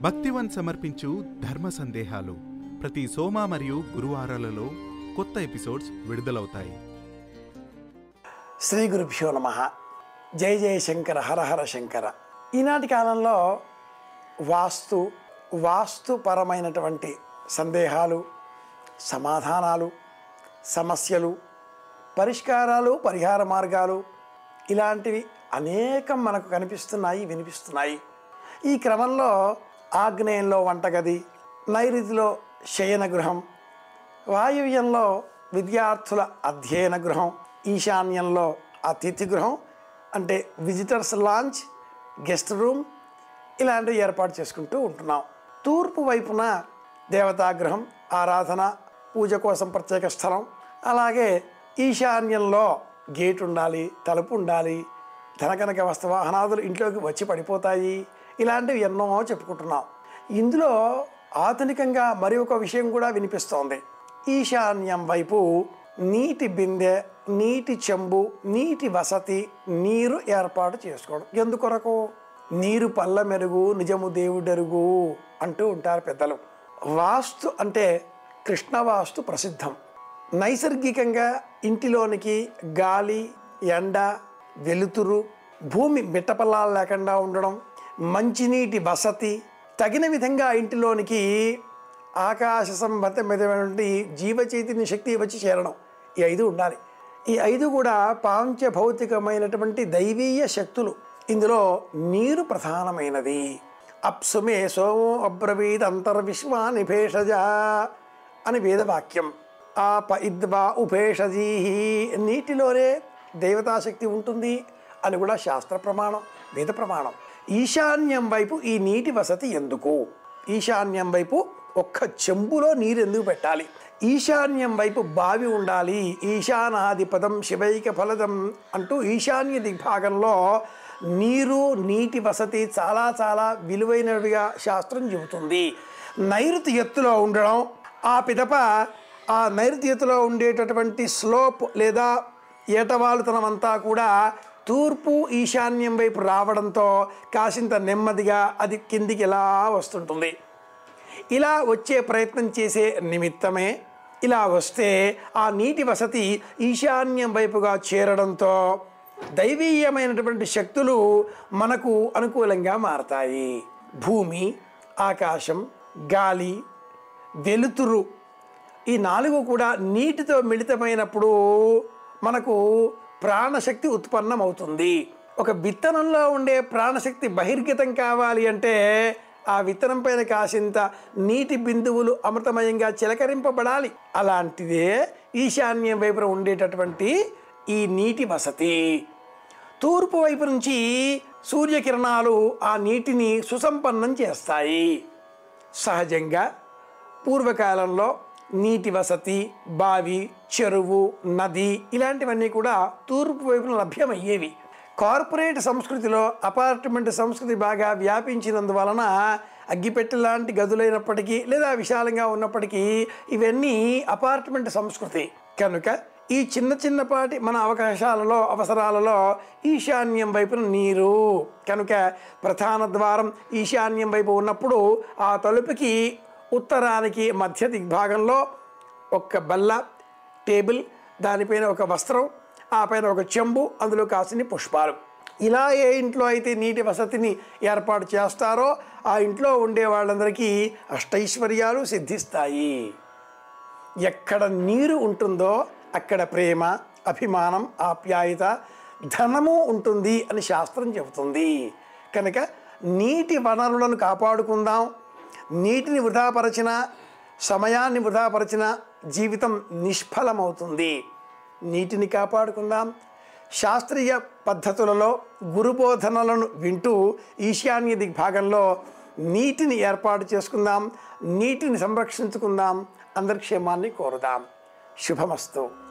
భక్తివన్ సమర్పించు ధర్మ సందేహాలు ప్రతి సోమ మరియు గురువారాలలో కొత్త ఎపిసోడ్స్ విడుదలవుతాయి. శ్రీ గురుభ్యో నమ. జై జయ శంకర హర హర శంకర. ఈనాటి కాలంలో వాస్తు వాస్తుపరమైనటువంటి సందేహాలు సమాధానాలు సమస్యలు పరిష్కారాలు పరిహార మార్గాలు ఇలాంటివి అనేకం మనకు కనిపిస్తున్నాయి వినిపిస్తున్నాయి. ఈ క్రమంలో ఆగ్నేయంలో వంటగది నైరుతిలో శయన గృహం వాయువ్యంలో విద్యార్థుల అధ్యయన గృహం ఈశాన్యంలో అతిథి గృహం అంటే విజిటర్స్ లాంచ్ గెస్ట్ రూమ్ ఇలాంటివి ఏర్పాటు చేసుకుంటూ ఉంటున్నాం. తూర్పు వైపున దేవతాగృహం ఆరాధన పూజ కోసం ప్రత్యేక స్థలం అలాగే ఈశాన్యంలో గేట్ ఉండాలి తలుపు ఉండాలి ధనకనక వస్తు వాహనాదులు ఇంట్లోకి వచ్చి పడిపోతాయి. ఇలాంటివి ఎన్నో చెప్పుకుంటున్నాం. ఇందులో ఆధునికంగా మరి ఒక విషయం కూడా వినిపిస్తోంది. ఈశాన్యం వైపు నీటి బిందె నీటి చెంబు నీటి వసతి నీరు ఏర్పాటు చేసుకోవడం. ఎందుకొరకు? నీరు పల్ల మెరుగు నిజము దేవుడెరుగు అంటూ ఉంటారు పెద్దలు. వాస్తు అంటే కృష్ణ వాస్తు ప్రసిద్ధం. నైసర్గికంగా ఇంటిలోనికి గాలి ఎండ వెలుతురు భూమి మిట్టపల్లాలు లేకుండా ఉండడం మంచినీటి వసతి తగిన విధంగా ఇంటిలోనికి ఆకాశ సంబంధమైనటువంటి జీవ చైతన్య శక్తి వచ్చి చేరడం. ఈ ఐదు ఉండాలి. ఈ ఐదు కూడా పాంచభౌతికమైనటువంటి దైవీయ శక్తులు. ఇందులో నీరు ప్రధానమైనది. అప్సుమే సోమో అబ్రవీద్ అంతర్విశ్వాని భేషజ అని వేదవాక్యం. ఆ ప ఇద్వా ఉపేషజీ నీటిలోనే దేవతాశక్తి ఉంటుంది అని కూడా శాస్త్ర ప్రమాణం వేద ప్రమాణం. ఈశాన్యం వైపు ఈ నీటి వసతి ఎందుకు? ఈశాన్యం వైపు ఒక్క చెంబులో నీరు ఎందుకు పెట్టాలి? ఈశాన్యం వైపు బావి ఉండాలి. ఈశానాధిపదం శివైక ఫలదం అంటూ ఈశాన్య దిగ్భాగంలో నీరు నీటి వసతి చాలా చాలా విలువైనవిగా శాస్త్రం చెబుతుంది. నైరుతి ఎత్తులో ఉండడం ఆ పిదప ఆ నైరుతి ఎత్తులో ఉండేటటువంటి స్లోప్ లేదా ఏటవాలుతనం అంతా కూడా తూర్పు ఈశాన్యం వైపు రావడంతో కాసింత నెమ్మదిగా అది కిందికి ఇలా వస్తుంటుంది? ఇలా వచ్చే ప్రయత్నం చేసే నిమిత్తమే ఇలా వస్తే ఆ నీటి వసతి ఈశాన్యం వైపుగా చేరడంతో దైవీయమైనటువంటి శక్తులు మనకు అనుకూలంగా మారతాయి. భూమి ఆకాశం గాలి వెలుతురు ఈ నాలుగు కూడా నీటితో మిళితమైనప్పుడు మనకు ప్రాణశక్తి ఉత్పన్నమవుతుంది. ఒక విత్తనంలో ఉండే ప్రాణశక్తి బహిర్గతం కావాలి అంటే ఆ విత్తనం పైన కాసింత నీటి బిందువులు అమృతమయంగా చిలకరింపబడాలి. అలాంటిదే ఈశాన్యం వైపున ఉండేటటువంటి ఈ నీటి వసతి. తూర్పు వైపు నుంచి సూర్యకిరణాలు ఆ నీటిని సుసంపన్నం చేస్తాయి. సహజంగా పూర్వకాలంలో నీటి వసతి బావి చెరువు నది ఇలాంటివన్నీ కూడా తూర్పు వైపున లభ్యమయ్యేవి. కార్పొరేట్ సంస్కృతిలో అపార్ట్మెంట్ సంస్కృతి బాగా వ్యాపించినందువలన అగ్గిపెట్టె లాంటి గదులైనప్పటికీ లేదా విశాలంగా ఉన్నప్పటికీ ఇవన్నీ అపార్ట్మెంట్ సంస్కృతి. కనుక ఈ చిన్న చిన్నపాటి మన అవకాశాలలో అవసరాలలో ఈశాన్యం వైపున నీరు. కనుక ప్రధాన ద్వారం ఈశాన్యం వైపు ఉన్నప్పుడు ఆ తలుపుకి ఉత్తరానికి మధ్య దిగ్భాగంలో ఒక బల్ల టేబుల్ దానిపైన ఒక వస్త్రం ఆ పైన ఒక చెంబు అందులో కాసిని పుష్పాలు. ఇలా ఏ ఇంట్లో అయితే నీటి వసతిని ఏర్పాటు చేస్తారో ఆ ఇంట్లో ఉండే వాళ్ళందరికీ అష్టైశ్వర్యాలు సిద్ధిస్తాయి. ఎక్కడ నీరు ఉంటుందో అక్కడ ప్రేమ అభిమానం ఆప్యాయత ధనము ఉంటుంది అని శాస్త్రం చెబుతుంది. కనుక నీటి వనరులను కాపాడుకుందాం నీటిని వృధాపరచిన సమయాన్ని వృధాపరచిన జీవితం నిష్ఫలమవుతుంది. నీటిని కాపాడుకుందాం. శాస్త్రీయ పద్ధతులలో గురుబోధనలను వింటూ ఈశాన్య దిగ్భాగంలో నీటిని ఏర్పాటు చేసుకుందాం నీటిని సంరక్షించుకుందాం. అందరి క్షేమాన్ని కోరుదాం. శుభమస్తు.